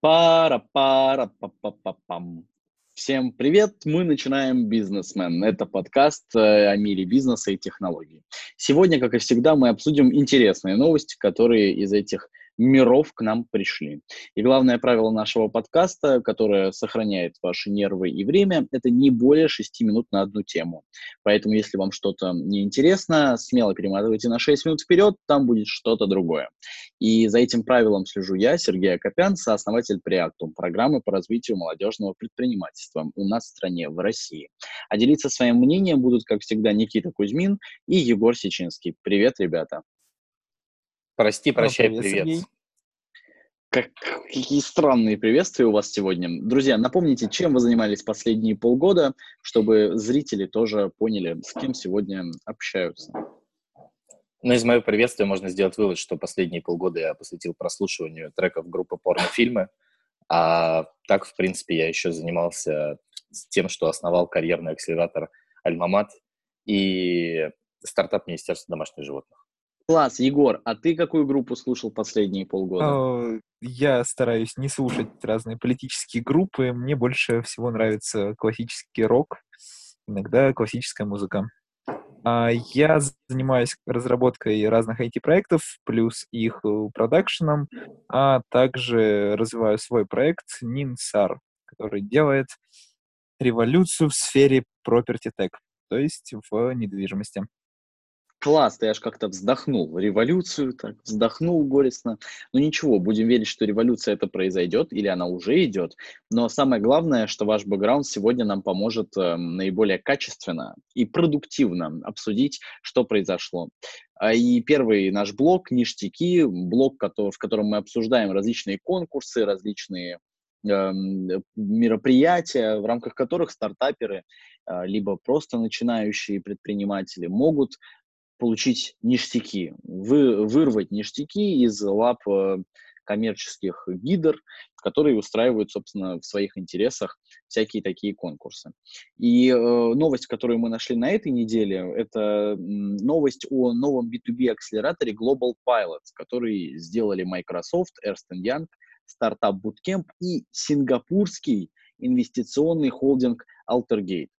пара пара па па па пам Всем привет! Мы начинаем «Бизнесмен». Это подкаст э, о мире бизнеса и технологий. Сегодня, как и всегда, мы обсудим интересные новости, которые из этих миров к нам пришли. И главное правило нашего подкаста, которое сохраняет ваши нервы и время, это не более 6 минут на одну тему. Поэтому, если вам что-то неинтересно, смело перематывайте на 6 минут вперед, там будет что-то другое. И за этим правилом слежу я, Сергей Акопян, сооснователь Преактум, программы по развитию молодежного предпринимательства у нас в стране, в России. А делиться своим мнением будут, как всегда, Никита Кузьмин и Егор Сечинский. Привет, ребята! Прости, прощай, ну, привет. привет. Как, какие странные приветствия у вас сегодня. Друзья, напомните, чем вы занимались последние полгода, чтобы зрители тоже поняли, с кем сегодня общаются. Ну, из моего приветствия можно сделать вывод, что последние полгода я посвятил прослушиванию треков группы порнофильмы, а так, в принципе, я еще занимался тем, что основал карьерный акселератор Альмамат и стартап Министерства домашних животных. Класс, Егор, а ты какую группу слушал последние полгода? А, я стараюсь не слушать разные политические группы. Мне больше всего нравится классический рок, иногда классическая музыка. А, я занимаюсь разработкой разных IT-проектов, плюс их э, продакшеном, а также развиваю свой проект NinSAR, который делает революцию в сфере property tech, то есть в недвижимости. Класс, ты аж как-то вздохнул. Революцию так вздохнул горестно. Но ну, ничего, будем верить, что революция это произойдет, или она уже идет. Но самое главное, что ваш бэкграунд сегодня нам поможет э, наиболее качественно и продуктивно обсудить, что произошло. А, и первый наш блок «Ништяки», блок, в котором мы обсуждаем различные конкурсы, различные эм, мероприятия, в рамках которых стартаперы а, либо просто начинающие предприниматели могут получить ништяки, вы, вырвать ништяки из лап э, коммерческих гидр, которые устраивают, собственно, в своих интересах всякие такие конкурсы. И э, новость, которую мы нашли на этой неделе, это новость о новом B2B-акселераторе Global Pilots, который сделали Microsoft, Ernst Young, стартап Bootcamp и сингапурский инвестиционный холдинг Altergate.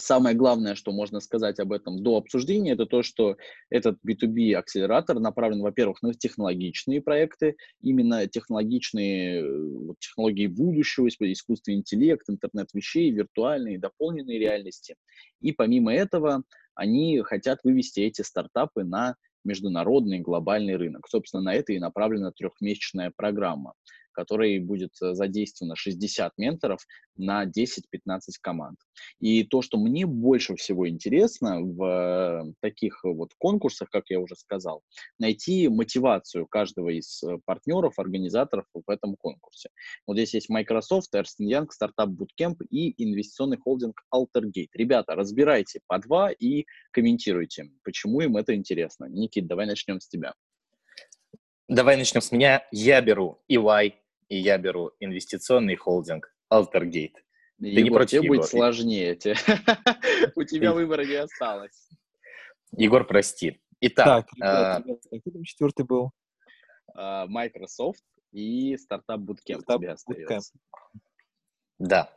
Самое главное, что можно сказать об этом до обсуждения, это то, что этот B2B акселератор направлен, во-первых, на технологичные проекты, именно технологичные технологии будущего, искусственный интеллект, интернет вещей, виртуальные, дополненные реальности. И помимо этого, они хотят вывести эти стартапы на международный глобальный рынок. Собственно, на это и направлена трехмесячная программа которой будет э, задействовано 60 менторов на 10-15 команд. И то, что мне больше всего интересно в э, таких вот конкурсах, как я уже сказал, найти мотивацию каждого из э, партнеров, организаторов в этом конкурсе. Вот здесь есть Microsoft, Ernst Young, Startup Bootcamp и инвестиционный холдинг Altergate. Ребята, разбирайте по два и комментируйте, почему им это интересно. Никит, давай начнем с тебя. Давай начнем с меня. Я беру EY, и я беру инвестиционный холдинг Altergate. Ты не против, тебе Егор? будет сложнее. У тебя выбора не осталось. Егор, прости. Итак. Так, какой там четвертый был? А, Microsoft и стартап Bootcamp тебе остается. Да.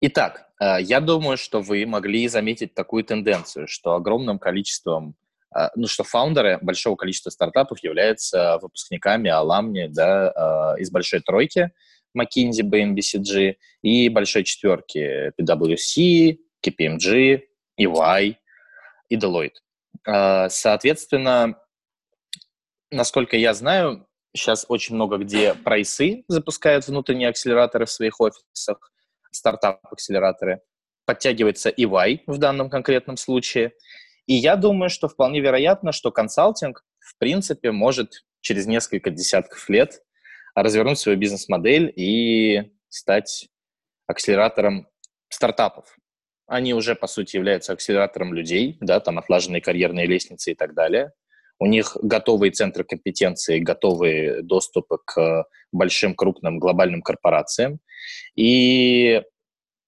Итак, а, я думаю, что вы могли заметить такую тенденцию, что огромным количеством а, ну, что фаундеры большого количества стартапов являются выпускниками аламни да, а, из большой тройки McKinsey, Bain, BCG и большой четверки PwC, KPMG, EY и Deloitte. А, соответственно, насколько я знаю, сейчас очень много где прайсы запускают внутренние акселераторы в своих офисах, стартап-акселераторы. Подтягивается EY в данном конкретном случае – и я думаю, что вполне вероятно, что консалтинг, в принципе, может через несколько десятков лет развернуть свою бизнес-модель и стать акселератором стартапов. Они уже, по сути, являются акселератором людей, да, там отлаженные карьерные лестницы и так далее. У них готовые центры компетенции, готовые доступы к большим, крупным, глобальным корпорациям. И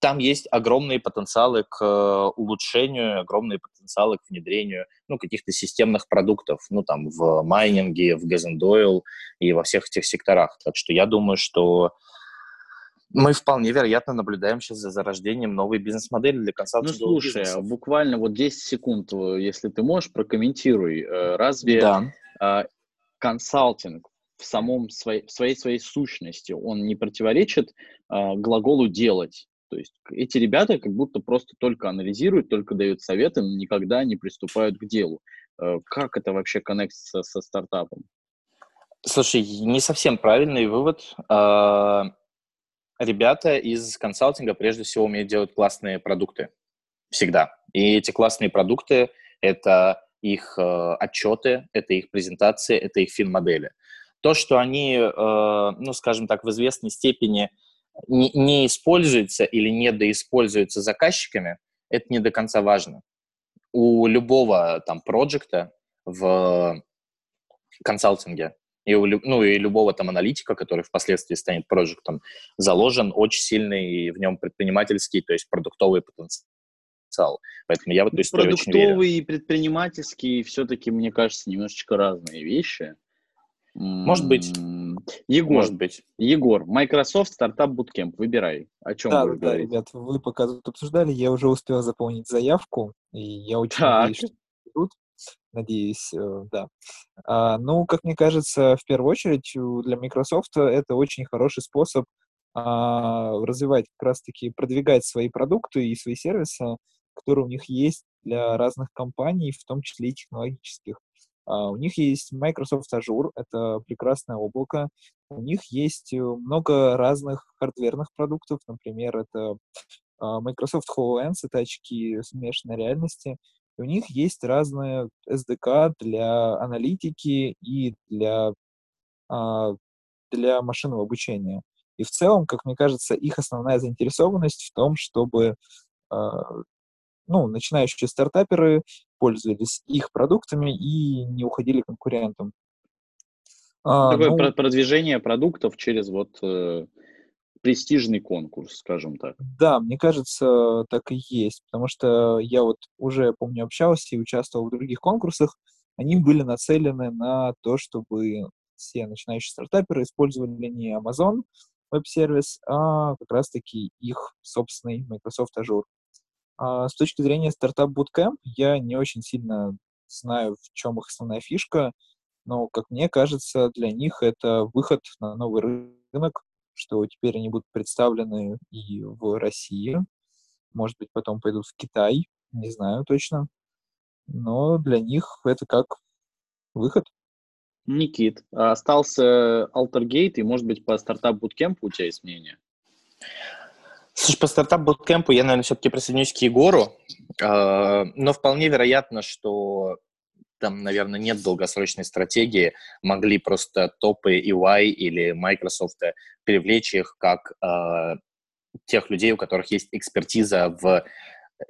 там есть огромные потенциалы к э, улучшению, огромные потенциалы к внедрению ну, каких-то системных продуктов, ну, там, в майнинге, в газендойл и во всех этих секторах. Так что я думаю, что мы вполне вероятно наблюдаем сейчас за зарождением новой бизнес-модели для консалтинга. Ну, слушай, бизнеса. буквально вот 10 секунд, э, если ты можешь, прокомментируй. Э, разве да. консалтинг в самом своей, в своей своей сущности он не противоречит глаголу делать? То есть эти ребята как будто просто только анализируют, только дают советы, но никогда не приступают к делу. Э, как это вообще коннектится со стартапом? Слушай, не совсем правильный вывод. А, ребята из консалтинга прежде всего умеют делать классные продукты. Всегда. И эти классные продукты — это их э, отчеты, это их презентации, это их фин-модели. То, что они, э, ну, скажем так, в известной степени не, не используется или недоиспользуется заказчиками, это не до конца важно. У любого там проекта в консалтинге и у, ну, и любого там аналитика, который впоследствии станет проектом, заложен очень сильный в нем предпринимательский, то есть продуктовый потенциал. Поэтому я в эту историю Продуктовый очень верю. и предпринимательский все-таки, мне кажется, немножечко разные вещи. Может быть. Егор, Может быть. Егор, Microsoft Startup Bootcamp, выбирай. О чем да, будешь да, говорить? ребят, вы пока тут обсуждали, я уже успел заполнить заявку, и я очень так. надеюсь, что берут. Надеюсь, э, да. А, ну, как мне кажется, в первую очередь для Microsoft это очень хороший способ а, развивать как раз-таки, продвигать свои продукты и свои сервисы, которые у них есть для разных компаний, в том числе и технологических. А, у них есть Microsoft Azure, это прекрасное облако. У них есть э, много разных хардверных продуктов, например, это а, Microsoft HoloLens, это очки смешанной реальности. И у них есть разные SDK для аналитики и для, а, для машинного обучения. И в целом, как мне кажется, их основная заинтересованность в том, чтобы ну, начинающие стартаперы пользовались их продуктами и не уходили конкурентам. А, Такое ну, продвижение продуктов через вот э, престижный конкурс, скажем так. Да, мне кажется, так и есть, потому что я вот уже, помню, общался и участвовал в других конкурсах, они были нацелены на то, чтобы все начинающие стартаперы использовали не Amazon веб-сервис, а как раз-таки их собственный Microsoft Azure. А с точки зрения стартап Bootcamp, я не очень сильно знаю, в чем их основная фишка, но, как мне кажется, для них это выход на новый рынок, что теперь они будут представлены и в России, может быть, потом пойдут в Китай, не знаю точно, но для них это как выход. Никит, а остался Altergate, и, может быть, по стартап Bootcamp у тебя есть мнение? Слушай, по стартап-буткемпу я, наверное, все-таки присоединюсь к Егору, а, но вполне вероятно, что там, наверное, нет долгосрочной стратегии, могли просто топы EY или Microsoft привлечь их как э, тех людей, у которых есть экспертиза в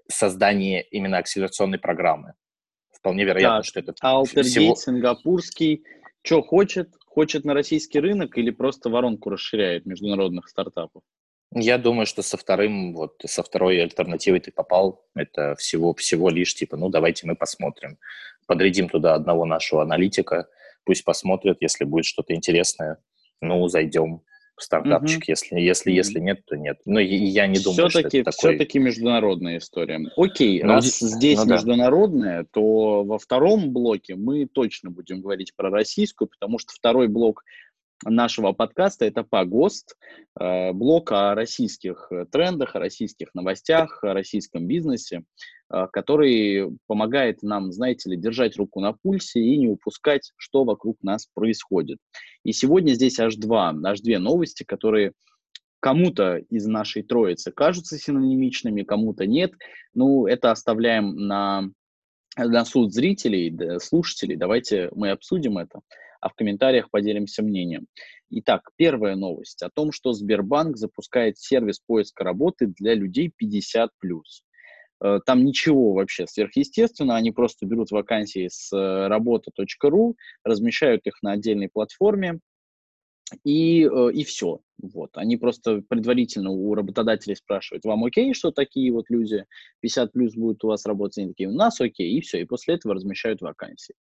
создании именно акселерационной программы. Вполне вероятно, так, что это Алтергейт всего... сингапурский, что хочет? Хочет на российский рынок или просто воронку расширяет международных стартапов? Я думаю, что со вторым, вот со второй альтернативой ты попал. Это всего, всего лишь типа, ну давайте мы посмотрим. Подрядим туда одного нашего аналитика, пусть посмотрят, если будет что-то интересное, ну зайдем в стартапчик, угу. если, если, если нет, то нет. Но я не думаю, все-таки, что это такой... Все-таки международная история. Окей, ну, раз здесь ну, международная, да. то во втором блоке мы точно будем говорить про российскую, потому что второй блок нашего подкаста. Это Погост, э, блок о российских трендах, о российских новостях, о российском бизнесе, э, который помогает нам, знаете ли, держать руку на пульсе и не упускать, что вокруг нас происходит. И сегодня здесь аж два, аж две новости, которые кому-то из нашей троицы кажутся синонимичными, кому-то нет. Ну, это оставляем на, на суд зрителей, слушателей. Давайте мы обсудим это а в комментариях поделимся мнением. Итак, первая новость о том, что Сбербанк запускает сервис поиска работы для людей 50+. Э, там ничего вообще сверхъестественного, они просто берут вакансии с э, работа.ру, размещают их на отдельной платформе, и, э, и все. Вот. Они просто предварительно у работодателей спрашивают, вам окей, что такие вот люди 50 плюс будут у вас работать? Они такие, у нас окей, и все. И после этого размещают вакансии.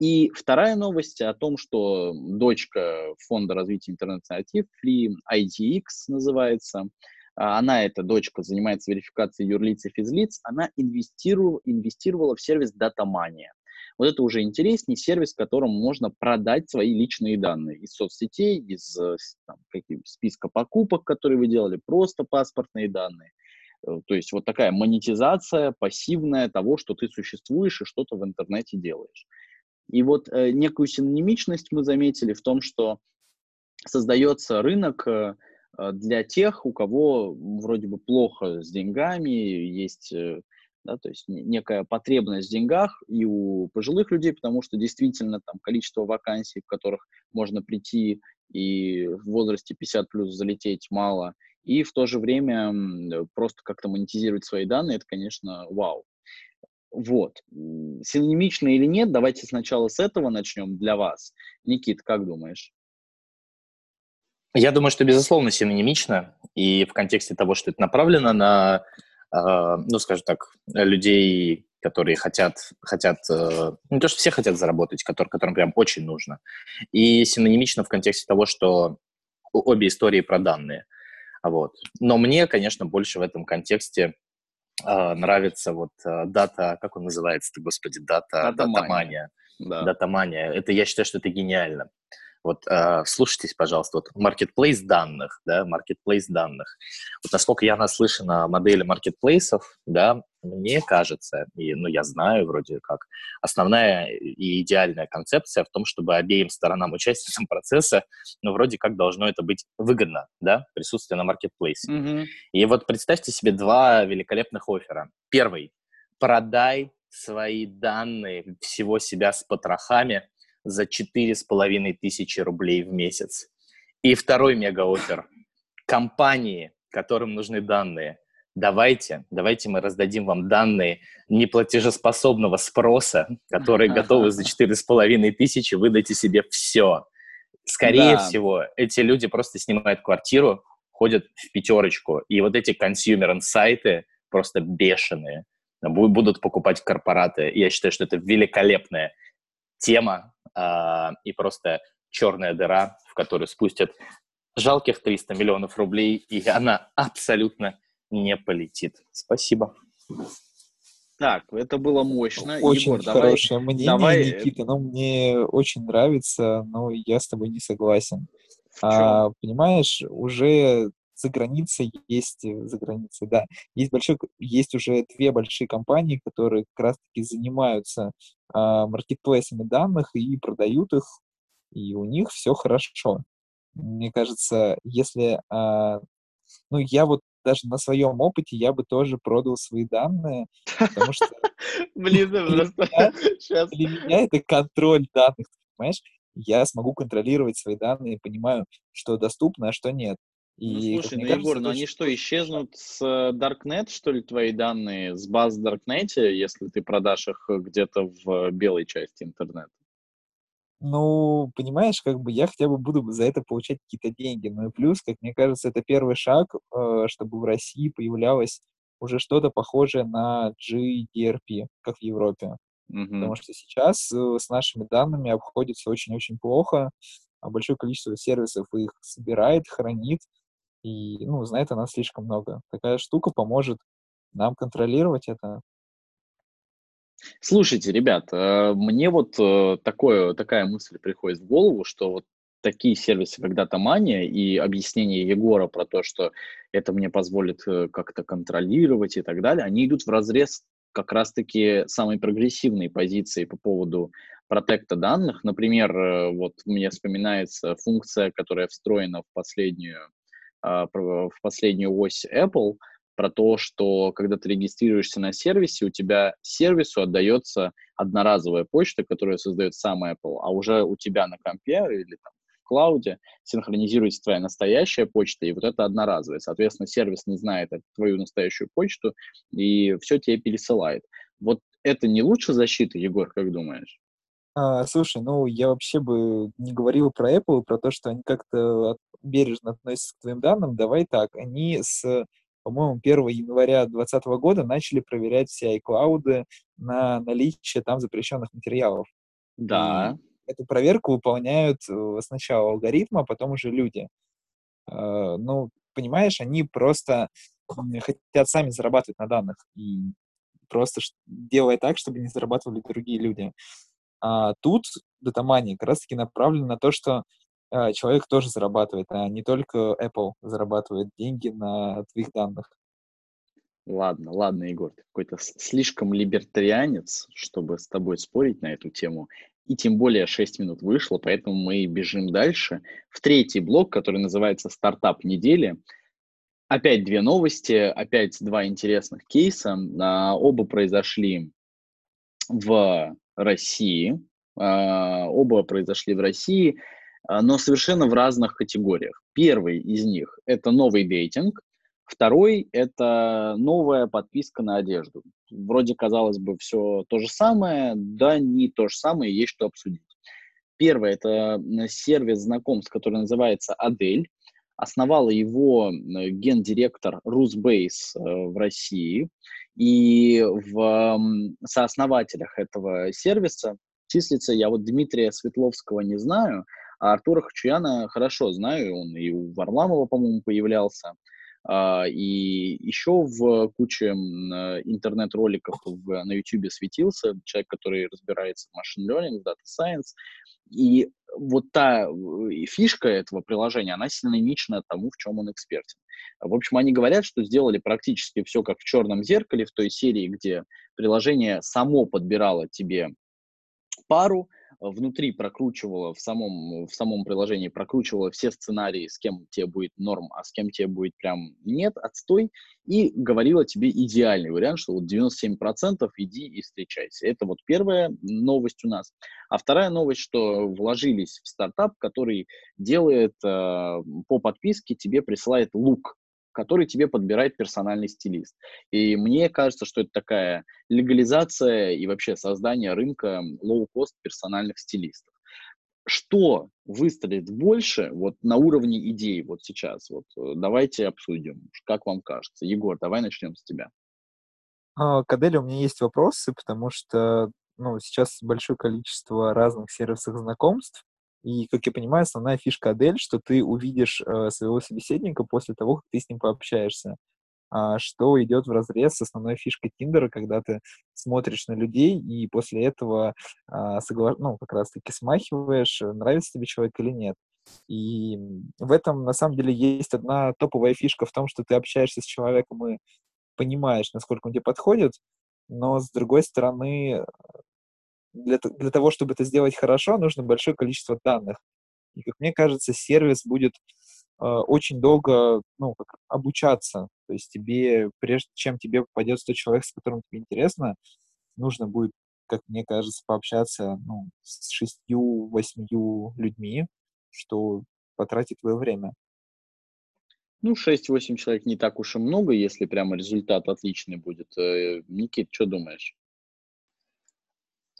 И вторая новость о том, что дочка фонда развития интернет-инициатив, Free IDX называется, а, она, эта дочка, занимается верификацией юрлиц и физлиц, она инвестировала, инвестировала в сервис DataMania. Вот это уже интереснее, сервис, в котором можно продать свои личные данные из соцсетей, из э, там, списка покупок, которые вы делали, просто паспортные данные. Э, то есть вот такая монетизация пассивная того, что ты существуешь и что-то в интернете делаешь. И вот э, некую синонимичность мы заметили в том, что создается рынок э, для тех, у кого вроде бы плохо с деньгами, есть э, да, то есть некая потребность в деньгах и у пожилых людей, потому что действительно там количество вакансий, в которых можно прийти и в возрасте 50 плюс залететь мало, и в то же время просто как-то монетизировать свои данные, это, конечно, вау. Вот. Синонимично или нет, давайте сначала с этого начнем для вас. Никит, как думаешь? Я думаю, что, безусловно, синонимично. И в контексте того, что это направлено на, э, ну, скажем так, людей, которые хотят, хотят э, не то, что все хотят заработать, которые, которым прям очень нужно. И синонимично в контексте того, что обе истории про данные. Вот. Но мне, конечно, больше в этом контексте э, нравится вот э, дата, как он называется, господи, дата, датамания. Да. Датамания. Это, я считаю, что это гениально. Вот э, слушайтесь, пожалуйста, вот marketplace данных, да, marketplace данных. Вот насколько я наслышан о модели маркетплейсов, да, мне кажется, и, ну, я знаю вроде как, основная и идеальная концепция в том, чтобы обеим сторонам участникам процесса, ну, вроде как должно это быть выгодно, да, присутствие на маркетплейсе. Mm-hmm. И вот представьте себе два великолепных оффера. Первый – продай свои данные, всего себя с потрохами – за четыре с половиной тысячи рублей в месяц. И второй мегаофер. Компании, которым нужны данные. Давайте, давайте мы раздадим вам данные неплатежеспособного спроса, которые готовы за четыре с половиной тысячи выдать себе все. Скорее да. всего, эти люди просто снимают квартиру, ходят в пятерочку, и вот эти консюмер-сайты просто бешеные будут покупать корпораты. я считаю, что это великолепная тема э, и просто черная дыра, в которую спустят жалких 300 миллионов рублей, и она абсолютно не полетит. Спасибо. Так, это было мощно. Очень Егор, хорошее давай, мнение, давай... Никита, но мне очень нравится, но я с тобой не согласен. А, понимаешь, уже за границей есть, э, за границей, да, есть большой, есть уже две большие компании, которые как раз-таки занимаются а, маркетплейсами данных и продают их, и у них все хорошо. Мне кажется, если, а, ну, я вот даже на своем опыте я бы тоже продал свои данные, потому что Блин, просто сейчас... Для меня это контроль данных, понимаешь? Я смогу контролировать свои данные, понимаю, что доступно, а что нет. Ну, и, ну, слушай, ну, кажется, Егор, ну они что, исчезнут с э, Darknet, что ли, твои данные, с баз Darknet, если ты продашь их где-то в белой части интернета? Ну, понимаешь, как бы я хотя бы буду за это получать какие-то деньги. Ну и плюс, как мне кажется, это первый шаг, э, чтобы в России появлялось уже что-то похожее на GDRP, как в Европе. Mm-hmm. Потому что сейчас э, с нашими данными обходится очень-очень плохо, а большое количество сервисов их собирает, хранит, и, ну, знает она слишком много. Такая штука поможет нам контролировать это. Слушайте, ребят, э, мне вот э, такое, такая мысль приходит в голову, что вот такие сервисы, как DataMania и объяснение Егора про то, что это мне позволит э, как-то контролировать и так далее, они идут в разрез как раз-таки самой прогрессивной позиции по поводу протекта данных. Например, вот мне вспоминается функция, которая встроена в последнюю в последнюю ось Apple про то, что когда ты регистрируешься на сервисе, у тебя сервису отдается одноразовая почта, которую создает сам Apple, а уже у тебя на компе или там, в клауде синхронизируется твоя настоящая почта, и вот это одноразовая. Соответственно, сервис не знает твою настоящую почту, и все тебе пересылает. Вот это не лучше защиты, Егор, как думаешь? А, слушай, ну я вообще бы не говорил про Apple, про то, что они как-то бережно относятся к твоим данным. Давай так, они с, по-моему, 1 января 2020 года начали проверять все iCloud на наличие там запрещенных материалов. Да. И эту проверку выполняют э, сначала алгоритмы, а потом уже люди. А, ну, понимаешь, они просто хотят сами зарабатывать на данных. И просто делая так, чтобы не зарабатывали другие люди. А тут датамани как раз-таки направлен на то, что а, человек тоже зарабатывает, а не только Apple зарабатывает деньги на твоих данных. Ладно, ладно, Егор, ты какой-то слишком либертарианец, чтобы с тобой спорить на эту тему. И тем более 6 минут вышло, поэтому мы бежим дальше. В третий блок, который называется «Стартап недели», опять две новости, опять два интересных кейса. А, оба произошли в России. А, оба произошли в России, а, но совершенно в разных категориях. Первый из них – это новый дейтинг, второй – это новая подписка на одежду. Вроде, казалось бы, все то же самое, да не то же самое, есть что обсудить. Первое – это сервис знакомств, который называется Адель. Основала его гендиректор Русбейс э, в России. И в сооснователях этого сервиса числится, я вот Дмитрия Светловского не знаю, а Артура Хачуяна хорошо знаю, он и у Варламова, по-моему, появлялся, и еще в куче интернет-роликов на YouTube светился человек, который разбирается в машин learning, data science, и вот та фишка этого приложения, она синонимична тому, в чем он экспертен. В общем, они говорят, что сделали практически все как в «Черном зеркале», в той серии, где приложение само подбирало тебе пару, внутри прокручивала, в самом, в самом приложении прокручивала все сценарии, с кем тебе будет норм, а с кем тебе будет прям нет, отстой, и говорила тебе идеальный вариант, что вот 97% иди и встречайся. Это вот первая новость у нас. А вторая новость, что вложились в стартап, который делает э, по подписке, тебе присылает лук который тебе подбирает персональный стилист. И мне кажется, что это такая легализация и вообще создание рынка лоу-кост персональных стилистов. Что выстрелит больше вот на уровне идей вот сейчас? Вот э, давайте обсудим, как вам кажется. Егор, давай начнем с тебя. А, к Аделе у меня есть вопросы, потому что ну, сейчас большое количество разных сервисов знакомств, и, как я понимаю, основная фишка Адель, что ты увидишь э, своего собеседника после того, как ты с ним пообщаешься. А, что идет в разрез с основной фишкой Тиндера, когда ты смотришь на людей и после этого а, согла... ну, как раз-таки смахиваешь, нравится тебе человек или нет. И в этом, на самом деле, есть одна топовая фишка в том, что ты общаешься с человеком и понимаешь, насколько он тебе подходит, но, с другой стороны, для, для того, чтобы это сделать хорошо, нужно большое количество данных. И, как мне кажется, сервис будет э, очень долго ну, как, обучаться. То есть тебе, прежде чем тебе попадется тот человек, с которым тебе интересно, нужно будет, как мне кажется, пообщаться ну, с шестью-восьмию людьми, что потратит твое время. Ну, 6-8 человек не так уж и много, если прямо результат отличный будет. Э, Никит, что думаешь?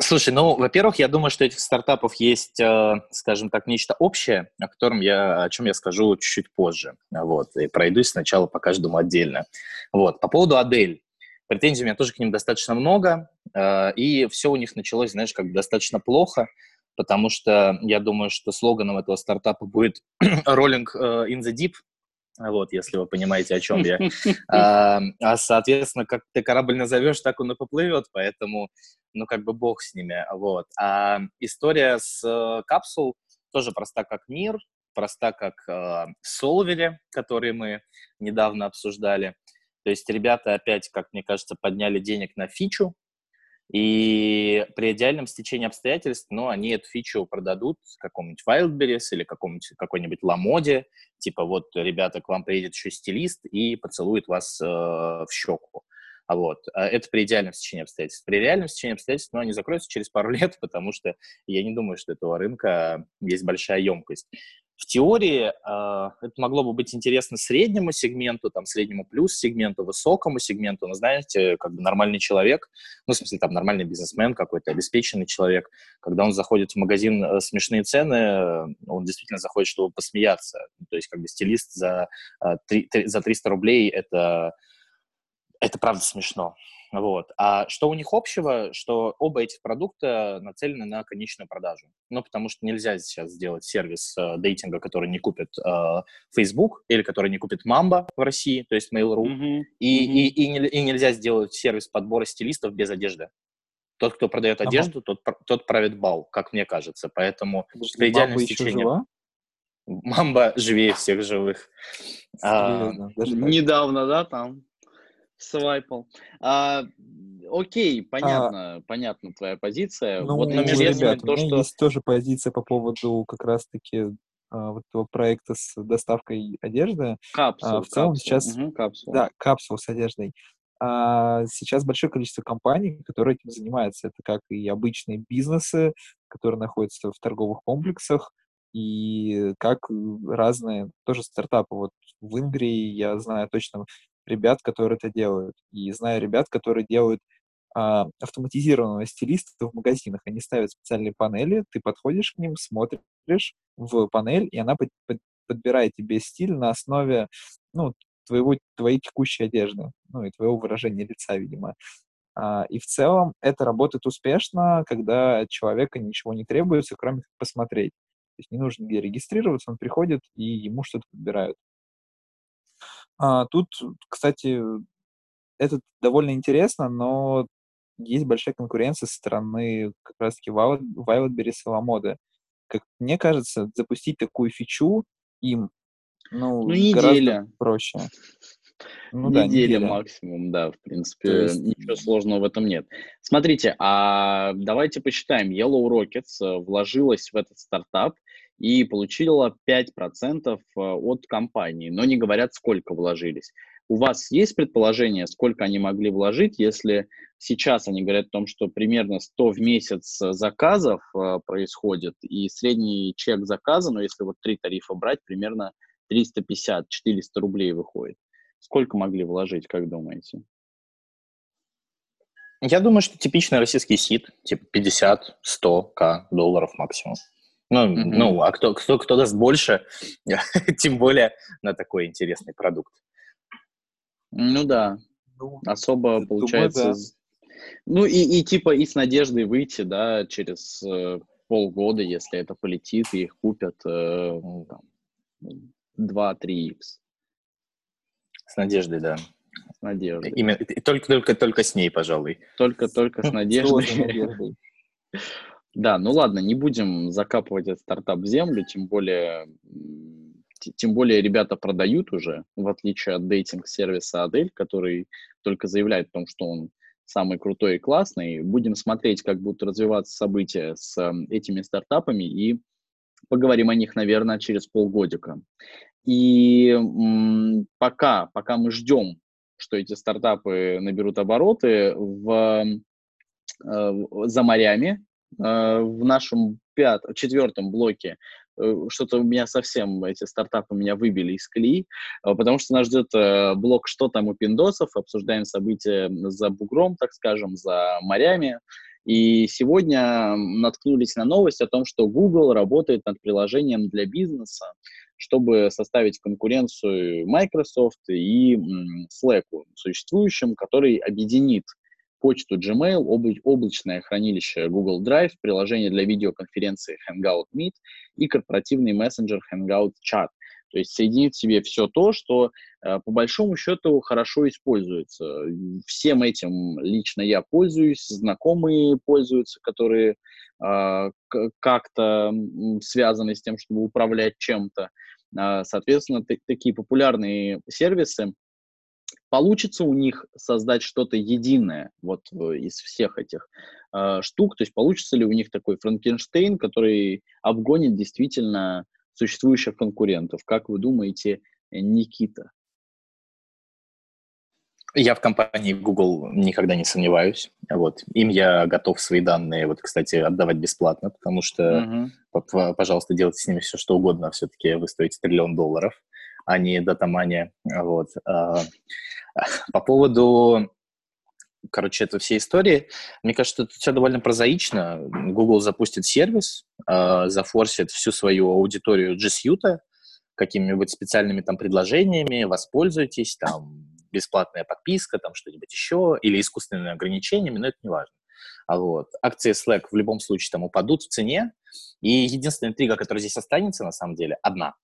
Слушай, ну, во-первых, я думаю, что этих стартапов есть, э, скажем так, нечто общее, о котором я, о чем я скажу чуть-чуть позже. Вот, и пройдусь сначала по каждому отдельно. Вот, по поводу Адель. Претензий у меня тоже к ним достаточно много, э, и все у них началось, знаешь, как бы достаточно плохо, потому что я думаю, что слоганом этого стартапа будет «Rolling э, in the Deep», вот, если вы понимаете, о чем я. А, а, соответственно, как ты корабль назовешь, так он и поплывет, поэтому, ну, как бы бог с ними, вот. А история с э, капсул тоже проста как мир, проста как э, Солвери, которые мы недавно обсуждали. То есть ребята опять, как мне кажется, подняли денег на фичу, и при идеальном стечении обстоятельств, ну, они эту фичу продадут какому-нибудь Wildberries или какому-нибудь, какой-нибудь Ламоде, типа вот, ребята, к вам приедет еще стилист и поцелует вас э, в щеку. А вот, а это при идеальном стечении обстоятельств. При реальном стечении обстоятельств, ну, они закроются через пару лет, потому что я не думаю, что этого рынка есть большая емкость. В теории э, это могло бы быть интересно среднему сегменту, там, среднему плюс сегменту, высокому сегменту, но, знаете, как бы нормальный человек, ну, в смысле, там, нормальный бизнесмен какой-то, обеспеченный человек, когда он заходит в магазин э, «Смешные цены», он действительно заходит, чтобы посмеяться. То есть, как бы, стилист за, э, 3, за 300 рублей – это, это правда смешно. Вот. А что у них общего, что оба этих продукта нацелены на конечную продажу. Ну, потому что нельзя сейчас сделать сервис э, дейтинга, который не купит э, Facebook или который не купит Mamba в России, то есть Mail.ru, mm-hmm. И, mm-hmm. И, и, и, нельзя сделать сервис подбора стилистов без одежды. Тот, кто продает одежду, тот, тот правит бал, как мне кажется. Поэтому Подожди, при идеальном стечении... Мамба живее всех живых. А, недавно, да, там? Свайпал. А, окей, понятно, а, понятна твоя позиция. Ну, вот интересно ребят, то, что... есть тоже позиция по поводу как раз-таки а, вот этого проекта с доставкой одежды. Капсул. А, в целом капсул. сейчас... Угу, капсул. Да, капсул с одеждой. А сейчас большое количество компаний, которые этим занимаются. Это как и обычные бизнесы, которые находятся в торговых комплексах, и как разные тоже стартапы. Вот в Ингрии я знаю точно ребят, которые это делают. И знаю ребят, которые делают а, автоматизированного стилиста в магазинах. Они ставят специальные панели, ты подходишь к ним, смотришь в панель, и она под, под, подбирает тебе стиль на основе ну, твоего, твоей текущей одежды, ну и твоего выражения лица, видимо. А, и в целом это работает успешно, когда человека ничего не требуется, кроме как посмотреть. То есть не нужно где регистрироваться, он приходит, и ему что-то подбирают. А, тут, кстати, это довольно интересно, но есть большая конкуренция со стороны как раз-таки Wildberries и Ламоды. Как мне кажется, запустить такую фичу им ну, ну неделя. проще. Ну, неделя, да, неделя максимум, да, в принципе, есть... ничего сложного в этом нет. Смотрите, а давайте посчитаем. Yellow Rockets э, вложилась в этот стартап и получила 5% э, от компании, но не говорят, сколько вложились. У вас есть предположение, сколько они могли вложить, если сейчас они говорят о том, что примерно 100 в месяц заказов э, происходит, и средний чек заказа, ну, если вот три тарифа брать, примерно 350-400 рублей выходит. Сколько могли вложить, как думаете? Я думаю, что типичный российский сит, типа 50-100к долларов максимум. Ну, mm-hmm. ну а кто, кто, кто даст больше, тем более на такой интересный продукт. Ну да, ну, особо получается. Думаю, да. Ну и, и типа и с надеждой выйти, да, через э, полгода, если это полетит, и их купят э, ну, там, 2-3 x С надеждой, да. С надеждой. Именно, только, только, только с ней, пожалуй. Только-только с надеждой. Да, ну ладно, не будем закапывать этот стартап в землю, тем более, тем более ребята продают уже, в отличие от дейтинг-сервиса Адель, который только заявляет о том, что он самый крутой и классный. Будем смотреть, как будут развиваться события с этими стартапами и поговорим о них, наверное, через полгодика. И пока, пока мы ждем, что эти стартапы наберут обороты в, э, за морями, в нашем пят, четвертом блоке э, что-то у меня совсем, эти стартапы меня выбили из колеи, э, потому что нас ждет блок «Что там у пиндосов?», обсуждаем события за бугром, так скажем, за морями, и сегодня наткнулись на новость о том, что Google работает над приложением для бизнеса, чтобы составить конкуренцию Microsoft и Slack, существующим, который объединит почту Gmail, обла- облачное хранилище Google Drive, приложение для видеоконференции Hangout Meet и корпоративный мессенджер Hangout Chat. То есть соединить в себе все то, что э, по большому счету хорошо используется. Всем этим лично я пользуюсь, знакомые пользуются, которые э, как-то связаны с тем, чтобы управлять чем-то. Э, соответственно, такие популярные сервисы получится у них создать что-то единое вот из всех этих э, штук, то есть получится ли у них такой Франкенштейн, который обгонит действительно существующих конкурентов. Как вы думаете, Никита? Я в компании Google никогда не сомневаюсь. Вот. Им я готов свои данные, вот, кстати, отдавать бесплатно, потому что, uh-huh. пожалуйста, делайте с ними все, что угодно. Все-таки вы стоите триллион долларов, а не датамания. Вот. По поводу короче, это все истории. Мне кажется, это все довольно прозаично. Google запустит сервис, э, зафорсит всю свою аудиторию G Suite какими-нибудь специальными там предложениями, воспользуйтесь, там, бесплатная подписка, там, что-нибудь еще, или искусственными ограничениями, но это не важно. А вот. Акции Slack в любом случае там упадут в цене, и единственная интрига, которая здесь останется, на самом деле, одна.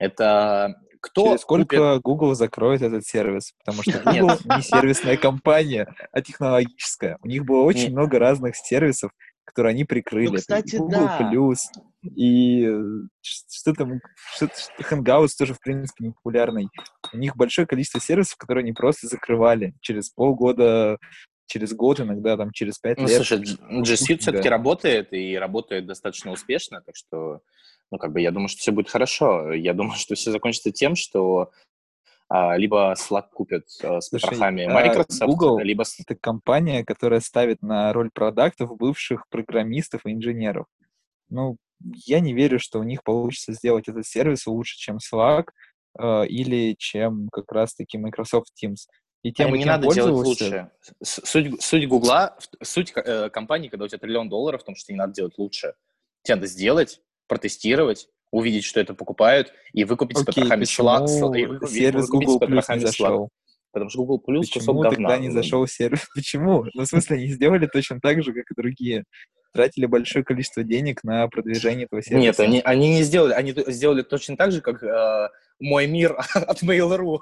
Это кто Через сколько купит... Google закроет этот сервис? Потому что Google не сервисная компания, а технологическая. У них было очень много разных сервисов, которые они прикрыли. Ну, кстати, Google да. Plus и э, что там, что Hangouts тоже, в принципе, не популярный. У них большое количество сервисов, которые они просто закрывали через полгода, через год, иногда там через пять ну, лет. Слушай, G Suite все-таки работает и работает достаточно успешно, так что ну, как бы я думаю, что все будет хорошо. Я думаю, что все закончится тем, что а, либо Slack купят а, с Слушай, потрохами а, Microsoft, Google либо... — это компания, которая ставит на роль продуктов бывших программистов и инженеров. Ну, я не верю, что у них получится сделать этот сервис лучше, чем Slack э, или чем как раз-таки Microsoft Teams. И тем, а не надо делать лучше. Суть, суть Гугла, суть э, компании, когда у тебя триллион долларов, в том, что не надо делать лучше. Тебе надо сделать, протестировать, увидеть, что это покупают, и выкупить okay, с потрохами Slack. сервис Google Plus не зашел? Потому что Google Plus Почему кусок тогда не зашел сервис? Почему? Ну, в смысле, они сделали точно так же, как и другие тратили большое количество денег на продвижение этого сервиса. Нет, они, они не сделали, они сделали точно так же, как э, мой мир от Mail.ru.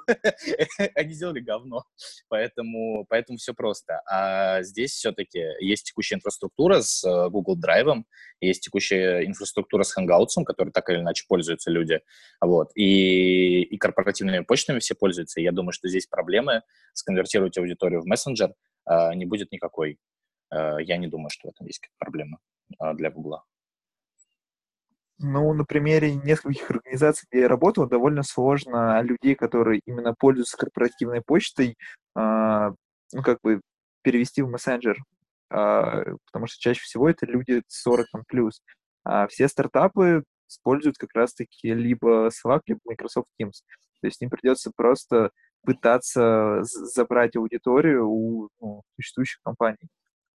они сделали говно. Поэтому, поэтому все просто. А здесь все-таки есть текущая инфраструктура с э, Google Drive, есть текущая инфраструктура с Hangouts, которой так или иначе пользуются люди. Вот. И, и корпоративными почтами все пользуются. Я думаю, что здесь проблемы сконвертировать аудиторию в мессенджер э, не будет никакой. Э, я не думаю, что в этом есть какая-то проблема для Гугла. Ну, на примере нескольких организаций, где я работал, довольно сложно людей, которые именно пользуются корпоративной почтой, э, ну, как бы перевести в мессенджер, э, потому что чаще всего это люди 40 там, плюс. А все стартапы используют как раз-таки либо Slack, либо Microsoft Teams. То есть им придется просто пытаться забрать аудиторию у ну, существующих компаний.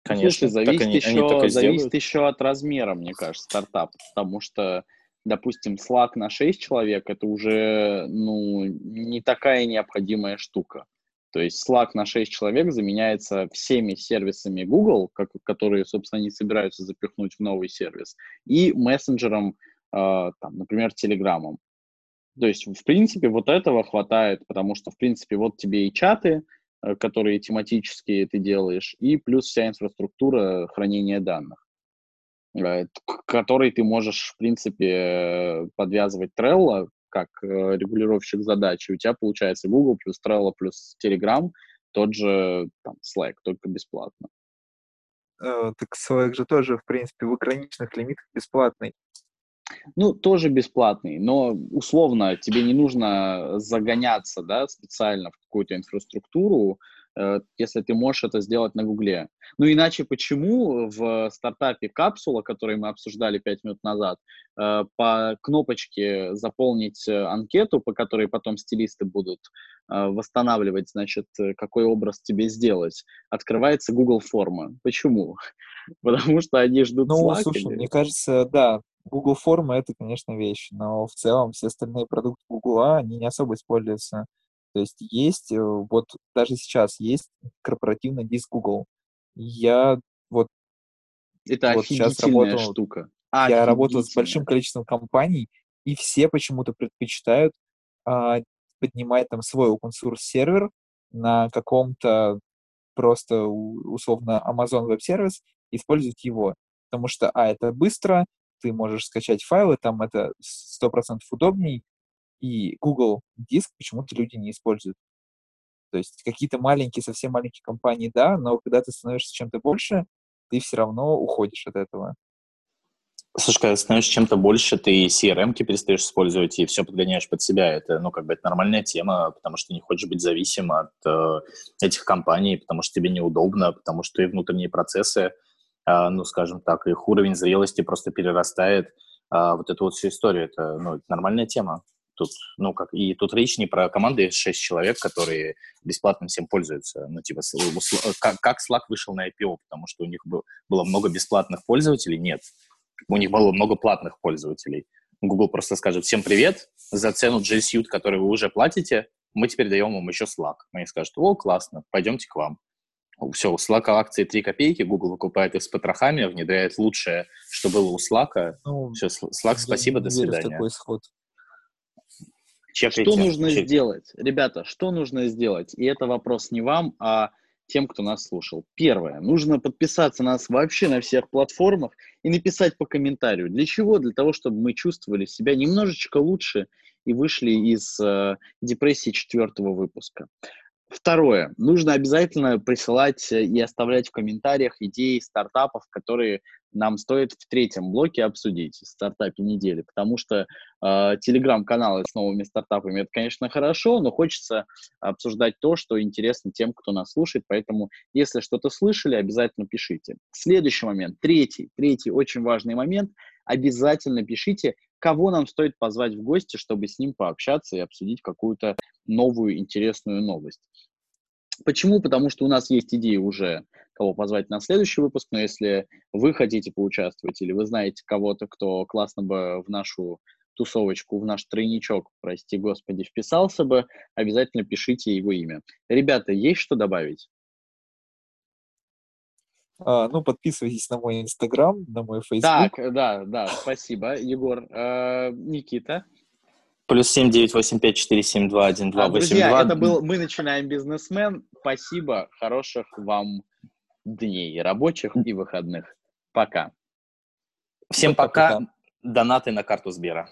Конечно, Слушай, зависит, они, еще, они зависит еще от размера, мне кажется, стартап, потому что, допустим, Slack на 6 человек это уже ну, не такая необходимая штука. То есть Slack на 6 человек заменяется всеми сервисами Google, как, которые, собственно, они собираются запихнуть в новый сервис, и мессенджером, э, там, например, Телеграмом. То есть, в принципе, вот этого хватает, потому что, в принципе, вот тебе и чаты, которые тематические ты делаешь, и плюс вся инфраструктура хранения данных, э, к которой ты можешь, в принципе, подвязывать Trello как э, регулировщик задач, и у тебя получается Google плюс Trello плюс Telegram, тот же там, Slack, только бесплатно. Так Slack же тоже, в принципе, в ограниченных лимитах бесплатный. Ну, тоже бесплатный, но условно тебе не нужно загоняться, да, специально в какую-то инфраструктуру, э, если ты можешь это сделать на Гугле. Ну, иначе почему в стартапе Капсула, который мы обсуждали пять минут назад, э, по кнопочке заполнить э, анкету, по которой потом стилисты будут восстанавливать, значит, какой образ тебе сделать, открывается Google форма. Почему? Потому что они ждут Ну, Slack слушай, или... мне кажется, да, Google формы это, конечно, вещь, но в целом все остальные продукты Google, они не особо используются. То есть есть, э, вот даже сейчас есть корпоративный диск Google. Я вот, это вот сейчас работал, штука. Я работал с большим количеством компаний, и все почему-то предпочитают а, поднимать там свой open source сервер на каком-то просто условно Amazon Web Service, использовать его. Потому что, а, это быстро, ты можешь скачать файлы, там это 100% удобней, и Google диск почему-то люди не используют. То есть какие-то маленькие, совсем маленькие компании, да, но когда ты становишься чем-то больше, ты все равно уходишь от этого. Слушай, когда становишься чем-то больше, ты CRM-ки перестаешь использовать и все подгоняешь под себя. Это, ну, как бы это нормальная тема, потому что не хочешь быть зависим от э, этих компаний, потому что тебе неудобно, потому что и внутренние процессы, ну, скажем так, их уровень зрелости просто перерастает э, вот эту вот всю историю. Это, ну, это нормальная тема. Тут, ну, как, и тут речь не про команды 6 человек, которые бесплатно всем пользуются. Ну, типа, как, как Slack вышел на IPO, потому что у них был, было много бесплатных пользователей? Нет у них было много платных пользователей. Google просто скажет всем привет, за цену G Suite, которую вы уже платите, мы теперь даем вам еще Slack. Они скажут, о, классно, пойдемте к вам. Все, у Slack акции 3 копейки, Google выкупает их с потрохами, внедряет лучшее, что было у Slack. Ну, Все, Slack, спасибо, до свидания. Такой исход. Чекайте, что нужно чекайте. сделать? Ребята, что нужно сделать? И это вопрос не вам, а тем, кто нас слушал. Первое. Нужно подписаться на нас вообще на всех платформах и написать по комментарию. Для чего? Для того, чтобы мы чувствовали себя немножечко лучше и вышли из э, депрессии четвертого выпуска. Второе. Нужно обязательно присылать и оставлять в комментариях идеи стартапов, которые нам стоит в третьем блоке обсудить в стартапе недели, потому что э, телеграм-каналы с новыми стартапами это, конечно, хорошо, но хочется обсуждать то, что интересно тем, кто нас слушает, поэтому если что-то слышали, обязательно пишите. Следующий момент, третий, третий очень важный момент, обязательно пишите, кого нам стоит позвать в гости, чтобы с ним пообщаться и обсудить какую-то новую интересную новость. Почему? Потому что у нас есть идеи уже, кого позвать на следующий выпуск, но если вы хотите поучаствовать или вы знаете кого-то, кто классно бы в нашу тусовочку, в наш тройничок, прости господи, вписался бы, обязательно пишите его имя. Ребята, есть что добавить? А, ну, подписывайтесь на мой инстаграм, на мой фейсбук. Так, да, да, спасибо, Егор. Э, Никита? Плюс семь девять восемь пять четыре семь два один два восемь Друзья, это был «Мы начинаем бизнесмен». Спасибо, хороших вам дней рабочих и выходных. Пока. Всем пока. пока. Донаты на карту Сбера.